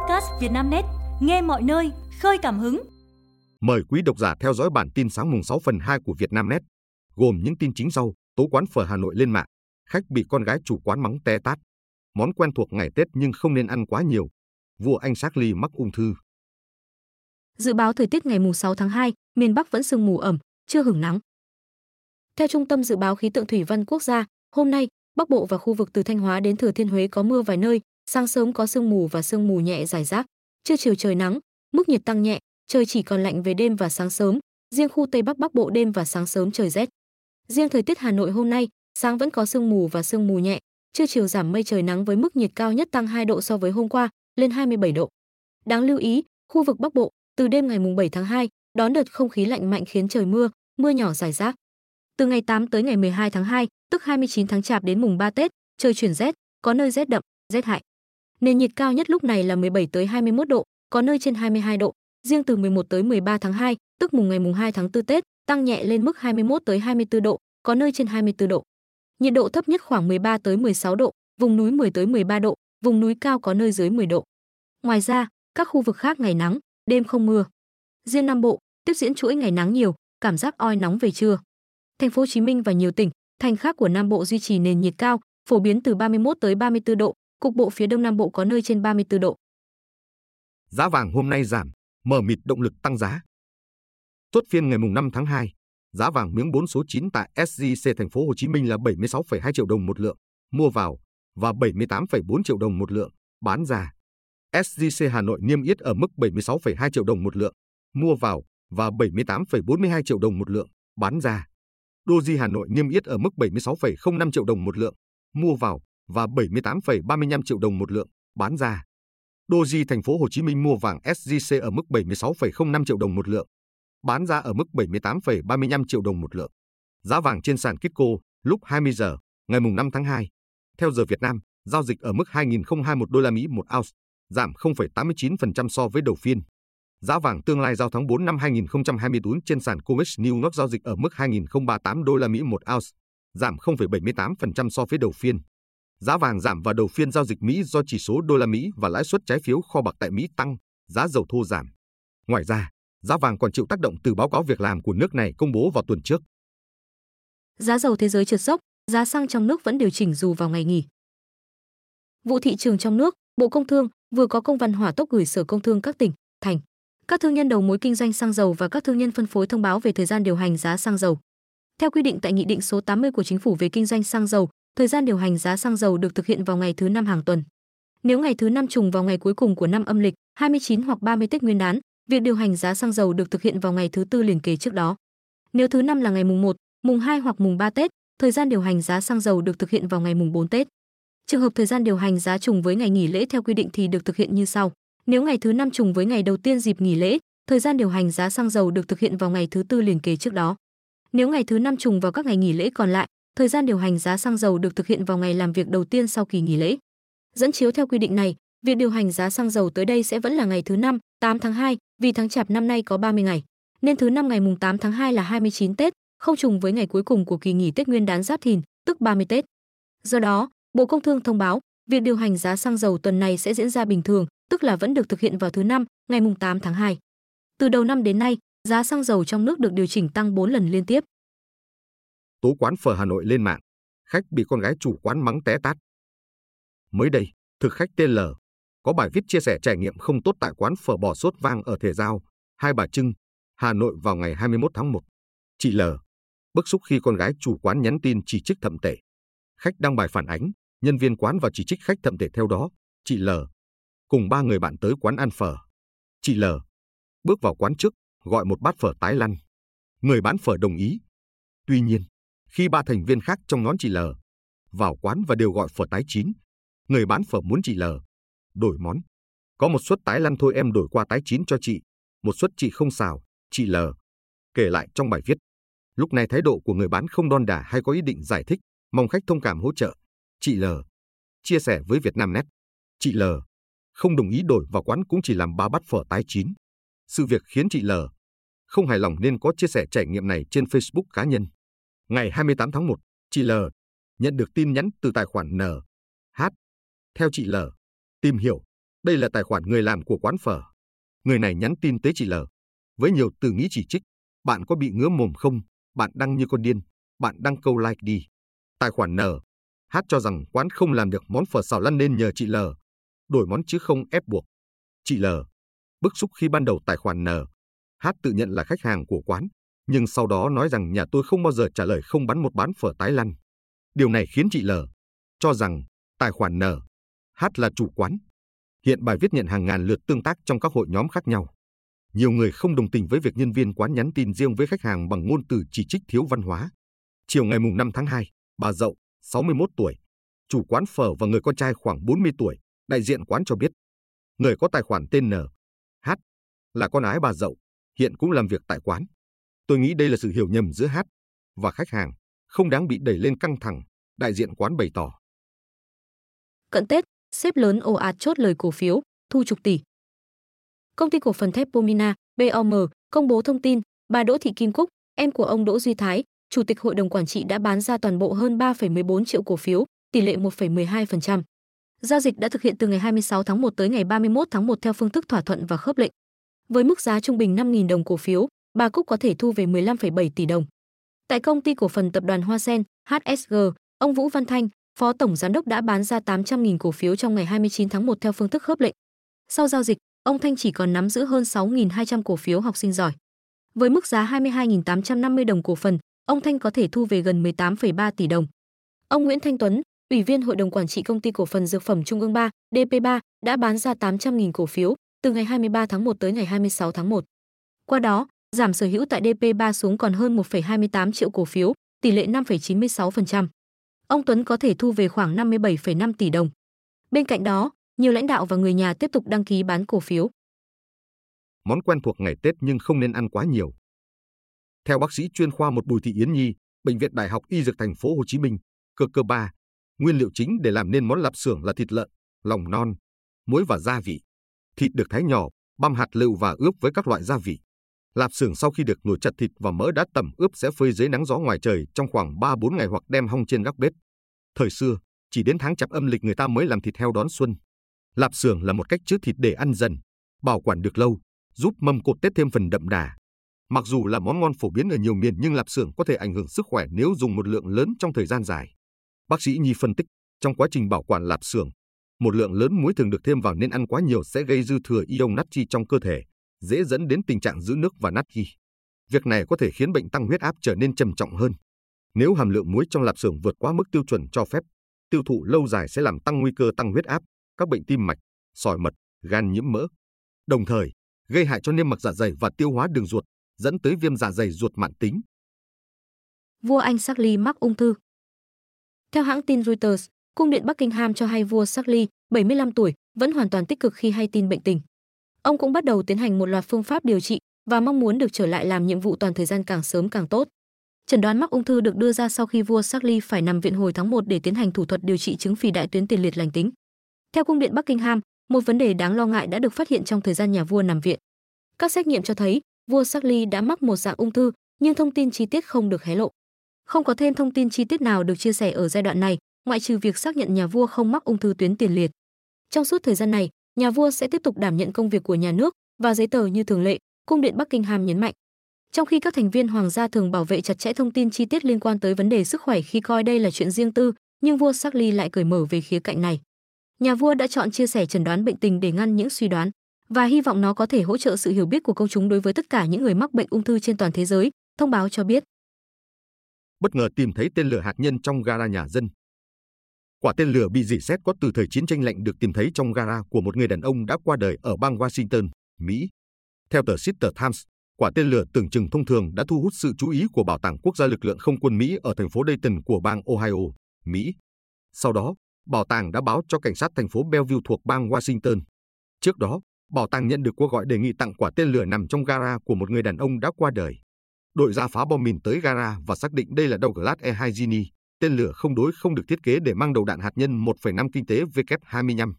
podcast Vietnamnet, nghe mọi nơi, khơi cảm hứng. Mời quý độc giả theo dõi bản tin sáng mùng 6 phần 2 của Vietnamnet, gồm những tin chính sau, tố quán phở Hà Nội lên mạng, khách bị con gái chủ quán mắng te tát. Món quen thuộc ngày Tết nhưng không nên ăn quá nhiều. Vua Anh Charlie mắc ung thư. Dự báo thời tiết ngày mùng 6 tháng 2, miền Bắc vẫn sương mù ẩm, chưa hưởng nắng. Theo Trung tâm Dự báo Khí tượng Thủy văn Quốc gia, hôm nay, Bắc Bộ và khu vực từ Thanh Hóa đến Thừa Thiên Huế có mưa vài nơi, sáng sớm có sương mù và sương mù nhẹ rải rác, trưa chiều trời nắng, mức nhiệt tăng nhẹ, trời chỉ còn lạnh về đêm và sáng sớm, riêng khu Tây Bắc Bắc Bộ đêm và sáng sớm trời rét. Riêng thời tiết Hà Nội hôm nay, sáng vẫn có sương mù và sương mù nhẹ, trưa chiều giảm mây trời nắng với mức nhiệt cao nhất tăng 2 độ so với hôm qua, lên 27 độ. Đáng lưu ý, khu vực Bắc Bộ, từ đêm ngày mùng 7 tháng 2, đón đợt không khí lạnh mạnh khiến trời mưa, mưa nhỏ rải rác. Từ ngày 8 tới ngày 12 tháng 2, tức 29 tháng Chạp đến mùng 3 Tết, trời chuyển rét, có nơi rét đậm, rét hại. Nền nhiệt cao nhất lúc này là 17 tới 21 độ, có nơi trên 22 độ. Riêng từ 11 tới 13 tháng 2, tức mùng ngày mùng 2 tháng 4 Tết, tăng nhẹ lên mức 21 tới 24 độ, có nơi trên 24 độ. Nhiệt độ thấp nhất khoảng 13 tới 16 độ, vùng núi 10 tới 13 độ, vùng núi cao có nơi dưới 10 độ. Ngoài ra, các khu vực khác ngày nắng, đêm không mưa. Riêng Nam Bộ, tiếp diễn chuỗi ngày nắng nhiều, cảm giác oi nóng về trưa. Thành phố Hồ Chí Minh và nhiều tỉnh, thành khác của Nam Bộ duy trì nền nhiệt cao, phổ biến từ 31 tới 34 độ, cục bộ phía Đông Nam Bộ có nơi trên 34 độ. Giá vàng hôm nay giảm, mở mịt động lực tăng giá. Chốt phiên ngày mùng 5 tháng 2, giá vàng miếng 4 số 9 tại SJC thành phố Hồ Chí Minh là 76,2 triệu đồng một lượng mua vào và 78,4 triệu đồng một lượng bán ra. SJC Hà Nội niêm yết ở mức 76,2 triệu đồng một lượng mua vào và 78,42 triệu đồng một lượng bán ra. Doji Hà Nội niêm yết ở mức 76,05 triệu đồng một lượng mua vào và 78,35 triệu đồng một lượng bán ra. Doji thành phố Hồ Chí Minh mua vàng SJC ở mức 76,05 triệu đồng một lượng, bán ra ở mức 78,35 triệu đồng một lượng. Giá vàng trên sàn Kitco lúc 20 giờ ngày mùng 5 tháng 2 theo giờ Việt Nam giao dịch ở mức 2.021 đô la Mỹ một ounce, giảm 0,89% so với đầu phiên. Giá vàng tương lai giao tháng 4 năm 2024 trên sàn COMEX New York giao dịch ở mức 2.038 đô la Mỹ một ounce, giảm 0,78% so với đầu phiên. Giá vàng giảm vào đầu phiên giao dịch Mỹ do chỉ số đô la Mỹ và lãi suất trái phiếu kho bạc tại Mỹ tăng, giá dầu thô giảm. Ngoài ra, giá vàng còn chịu tác động từ báo cáo việc làm của nước này công bố vào tuần trước. Giá dầu thế giới trượt dốc, giá xăng trong nước vẫn điều chỉnh dù vào ngày nghỉ. Vụ thị trường trong nước, Bộ Công Thương vừa có công văn hỏa tốc gửi Sở Công Thương các tỉnh, thành, các thương nhân đầu mối kinh doanh xăng dầu và các thương nhân phân phối thông báo về thời gian điều hành giá xăng dầu. Theo quy định tại Nghị định số 80 của Chính phủ về kinh doanh xăng dầu, thời gian điều hành giá xăng dầu được thực hiện vào ngày thứ năm hàng tuần. Nếu ngày thứ năm trùng vào ngày cuối cùng của năm âm lịch, 29 hoặc 30 Tết Nguyên đán, việc điều hành giá xăng dầu được thực hiện vào ngày thứ tư liền kề trước đó. Nếu thứ năm là ngày mùng 1, mùng 2 hoặc mùng 3 Tết, thời gian điều hành giá xăng dầu được thực hiện vào ngày mùng 4 Tết. Trường hợp thời gian điều hành giá trùng với ngày nghỉ lễ theo quy định thì được thực hiện như sau. Nếu ngày thứ năm trùng với ngày đầu tiên dịp nghỉ lễ, thời gian điều hành giá xăng dầu được thực hiện vào ngày thứ tư liền kề trước đó. Nếu ngày thứ năm trùng vào các ngày nghỉ lễ còn lại, thời gian điều hành giá xăng dầu được thực hiện vào ngày làm việc đầu tiên sau kỳ nghỉ lễ. Dẫn chiếu theo quy định này, việc điều hành giá xăng dầu tới đây sẽ vẫn là ngày thứ năm, 8 tháng 2, vì tháng Chạp năm nay có 30 ngày, nên thứ năm ngày mùng 8 tháng 2 là 29 Tết, không trùng với ngày cuối cùng của kỳ nghỉ Tết Nguyên đán Giáp Thìn, tức 30 Tết. Do đó, Bộ Công Thương thông báo, việc điều hành giá xăng dầu tuần này sẽ diễn ra bình thường, tức là vẫn được thực hiện vào thứ năm, ngày mùng 8 tháng 2. Từ đầu năm đến nay, giá xăng dầu trong nước được điều chỉnh tăng 4 lần liên tiếp. Tố quán phở Hà Nội lên mạng, khách bị con gái chủ quán mắng té tát. Mới đây, thực khách tên l có bài viết chia sẻ trải nghiệm không tốt tại quán phở bò sốt vang ở Thể Giao, Hai Bà Trưng, Hà Nội vào ngày 21 tháng 1. Chị L bức xúc khi con gái chủ quán nhắn tin chỉ trích thậm tệ. Khách đăng bài phản ánh, nhân viên quán và chỉ trích khách thậm tệ theo đó, chị L cùng ba người bạn tới quán ăn phở. Chị L bước vào quán trước, gọi một bát phở tái lăn. Người bán phở đồng ý. Tuy nhiên, khi ba thành viên khác trong nhóm chị L vào quán và đều gọi phở tái chín, người bán phở muốn chị L đổi món. Có một suất tái lăn thôi em đổi qua tái chín cho chị, một suất chị không xào, chị L kể lại trong bài viết. Lúc này thái độ của người bán không đon đả hay có ý định giải thích, mong khách thông cảm hỗ trợ. Chị L chia sẻ với Vietnamnet. Chị L không đồng ý đổi vào quán cũng chỉ làm ba bát phở tái chín. Sự việc khiến chị L không hài lòng nên có chia sẻ trải nghiệm này trên Facebook cá nhân. Ngày 28 tháng 1, chị L nhận được tin nhắn từ tài khoản N. H. Theo chị L, tìm hiểu, Đây là tài khoản người làm của quán phở. Người này nhắn tin tới chị L. Với nhiều từ nghĩ chỉ trích. Bạn có bị ngứa mồm không? Bạn đăng như con điên. Bạn đăng câu like đi. Tài khoản N. H cho rằng quán không làm được món phở xào lăn nên nhờ chị L. Đổi món chứ không ép buộc. Chị L. Bức xúc khi ban đầu tài khoản N. H tự nhận là khách hàng của quán, nhưng sau đó nói rằng nhà tôi không bao giờ trả lời không bán một bán phở tái lăn. Điều này khiến chị L. cho rằng tài khoản N.H là chủ quán. Hiện bài viết nhận hàng ngàn lượt tương tác trong các hội nhóm khác nhau. Nhiều người không đồng tình với việc nhân viên quán nhắn tin riêng với khách hàng bằng ngôn từ chỉ trích thiếu văn hóa. Chiều ngày 5 tháng 2, bà Dậu, 61 tuổi, chủ quán phở và người con trai khoảng 40 tuổi, đại diện quán cho biết. Người có tài khoản tên N. H. Là con ái bà Dậu, hiện cũng làm việc tại quán. Tôi nghĩ đây là sự hiểu nhầm giữa hát và khách hàng, không đáng bị đẩy lên căng thẳng, đại diện quán bày tỏ. Cận Tết, xếp lớn ồ ạt chốt lời cổ phiếu, thu chục tỷ. Công ty cổ phần thép Pomina, BOM, công bố thông tin, bà Đỗ Thị Kim Cúc, em của ông Đỗ Duy Thái, Chủ tịch Hội đồng Quản trị đã bán ra toàn bộ hơn 3,14 triệu cổ phiếu, tỷ lệ 1,12%. Giao dịch đã thực hiện từ ngày 26 tháng 1 tới ngày 31 tháng 1 theo phương thức thỏa thuận và khớp lệnh. Với mức giá trung bình 5.000 đồng cổ phiếu, bà Cúc có thể thu về 15,7 tỷ đồng. Tại công ty cổ phần tập đoàn Hoa Sen, HSG, ông Vũ Văn Thanh, Phó Tổng Giám đốc đã bán ra 800.000 cổ phiếu trong ngày 29 tháng 1 theo phương thức khớp lệnh. Sau giao dịch, ông Thanh chỉ còn nắm giữ hơn 6.200 cổ phiếu học sinh giỏi. Với mức giá 22.850 đồng cổ phần, ông Thanh có thể thu về gần 18,3 tỷ đồng. Ông Nguyễn Thanh Tuấn, Ủy viên Hội đồng Quản trị Công ty Cổ phần Dược phẩm Trung ương 3, DP3, đã bán ra 800.000 cổ phiếu từ ngày 23 tháng 1 tới ngày 26 tháng 1. Qua đó, giảm sở hữu tại DP3 xuống còn hơn 1,28 triệu cổ phiếu, tỷ lệ 5,96%. Ông Tuấn có thể thu về khoảng 57,5 tỷ đồng. Bên cạnh đó, nhiều lãnh đạo và người nhà tiếp tục đăng ký bán cổ phiếu. Món quen thuộc ngày Tết nhưng không nên ăn quá nhiều. Theo bác sĩ chuyên khoa một Bùi Thị Yến Nhi, bệnh viện Đại học Y Dược thành phố Hồ Chí Minh, cơ cơ 3, nguyên liệu chính để làm nên món lạp xưởng là thịt lợn, lòng non, muối và gia vị. Thịt được thái nhỏ, băm hạt lựu và ướp với các loại gia vị. Lạp xưởng sau khi được nồi chặt thịt và mỡ đã tẩm ướp sẽ phơi dưới nắng gió ngoài trời trong khoảng 3-4 ngày hoặc đem hong trên gác bếp. Thời xưa, chỉ đến tháng chạp âm lịch người ta mới làm thịt heo đón xuân. Lạp xưởng là một cách chứa thịt để ăn dần, bảo quản được lâu, giúp mâm cột Tết thêm phần đậm đà. Mặc dù là món ngon phổ biến ở nhiều miền nhưng lạp xưởng có thể ảnh hưởng sức khỏe nếu dùng một lượng lớn trong thời gian dài. Bác sĩ Nhi phân tích, trong quá trình bảo quản lạp xưởng, một lượng lớn muối thường được thêm vào nên ăn quá nhiều sẽ gây dư thừa ion natri trong cơ thể, dễ dẫn đến tình trạng giữ nước và nát ghi. Việc này có thể khiến bệnh tăng huyết áp trở nên trầm trọng hơn. Nếu hàm lượng muối trong lạp xưởng vượt quá mức tiêu chuẩn cho phép, tiêu thụ lâu dài sẽ làm tăng nguy cơ tăng huyết áp, các bệnh tim mạch, sỏi mật, gan nhiễm mỡ. Đồng thời, gây hại cho niêm mạc dạ dày và tiêu hóa đường ruột, dẫn tới viêm dạ dày ruột mãn tính. Vua Anh Charles mắc ung thư. Theo hãng tin Reuters, cung điện Buckingham cho hay vua Charles, 75 tuổi, vẫn hoàn toàn tích cực khi hay tin bệnh tình. Ông cũng bắt đầu tiến hành một loạt phương pháp điều trị và mong muốn được trở lại làm nhiệm vụ toàn thời gian càng sớm càng tốt. Chẩn đoán mắc ung thư được đưa ra sau khi vua Charles phải nằm viện hồi tháng 1 để tiến hành thủ thuật điều trị chứng phì đại tuyến tiền liệt lành tính. Theo cung điện Buckingham, một vấn đề đáng lo ngại đã được phát hiện trong thời gian nhà vua nằm viện. Các xét nghiệm cho thấy vua Charles đã mắc một dạng ung thư, nhưng thông tin chi tiết không được hé lộ. Không có thêm thông tin chi tiết nào được chia sẻ ở giai đoạn này, ngoại trừ việc xác nhận nhà vua không mắc ung thư tuyến tiền liệt. Trong suốt thời gian này, nhà vua sẽ tiếp tục đảm nhận công việc của nhà nước và giấy tờ như thường lệ, cung điện Buckingham nhấn mạnh. Trong khi các thành viên hoàng gia thường bảo vệ chặt chẽ thông tin chi tiết liên quan tới vấn đề sức khỏe khi coi đây là chuyện riêng tư, nhưng vua Charles lại cởi mở về khía cạnh này. Nhà vua đã chọn chia sẻ chẩn đoán bệnh tình để ngăn những suy đoán và hy vọng nó có thể hỗ trợ sự hiểu biết của công chúng đối với tất cả những người mắc bệnh ung thư trên toàn thế giới, thông báo cho biết. Bất ngờ tìm thấy tên lửa hạt nhân trong gara nhà dân. Quả tên lửa bị dỉ xét có từ thời chiến tranh lạnh được tìm thấy trong gara của một người đàn ông đã qua đời ở bang Washington, Mỹ. Theo tờ Sister Times, quả tên lửa tưởng chừng thông thường đã thu hút sự chú ý của Bảo tàng Quốc gia lực lượng không quân Mỹ ở thành phố Dayton của bang Ohio, Mỹ. Sau đó, bảo tàng đã báo cho cảnh sát thành phố Bellevue thuộc bang Washington. Trước đó, bảo tàng nhận được cuộc gọi đề nghị tặng quả tên lửa nằm trong gara của một người đàn ông đã qua đời. Đội ra phá bom mìn tới gara và xác định đây là Douglas E2 tên lửa không đối không được thiết kế để mang đầu đạn hạt nhân 1,5 kinh tế W25.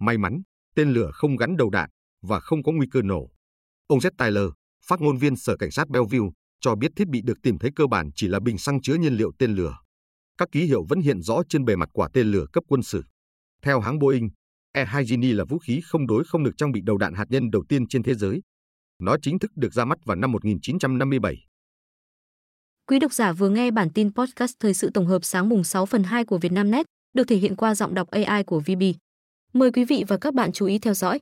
May mắn, tên lửa không gắn đầu đạn và không có nguy cơ nổ. Ông Z Tyler, phát ngôn viên Sở Cảnh sát Bellevue, cho biết thiết bị được tìm thấy cơ bản chỉ là bình xăng chứa nhiên liệu tên lửa. Các ký hiệu vẫn hiện rõ trên bề mặt quả tên lửa cấp quân sự. Theo hãng Boeing, E2 là vũ khí không đối không được trang bị đầu đạn hạt nhân đầu tiên trên thế giới. Nó chính thức được ra mắt vào năm 1957. Quý độc giả vừa nghe bản tin podcast thời sự tổng hợp sáng mùng 6 phần 2 của Vietnamnet, được thể hiện qua giọng đọc AI của VB. Mời quý vị và các bạn chú ý theo dõi.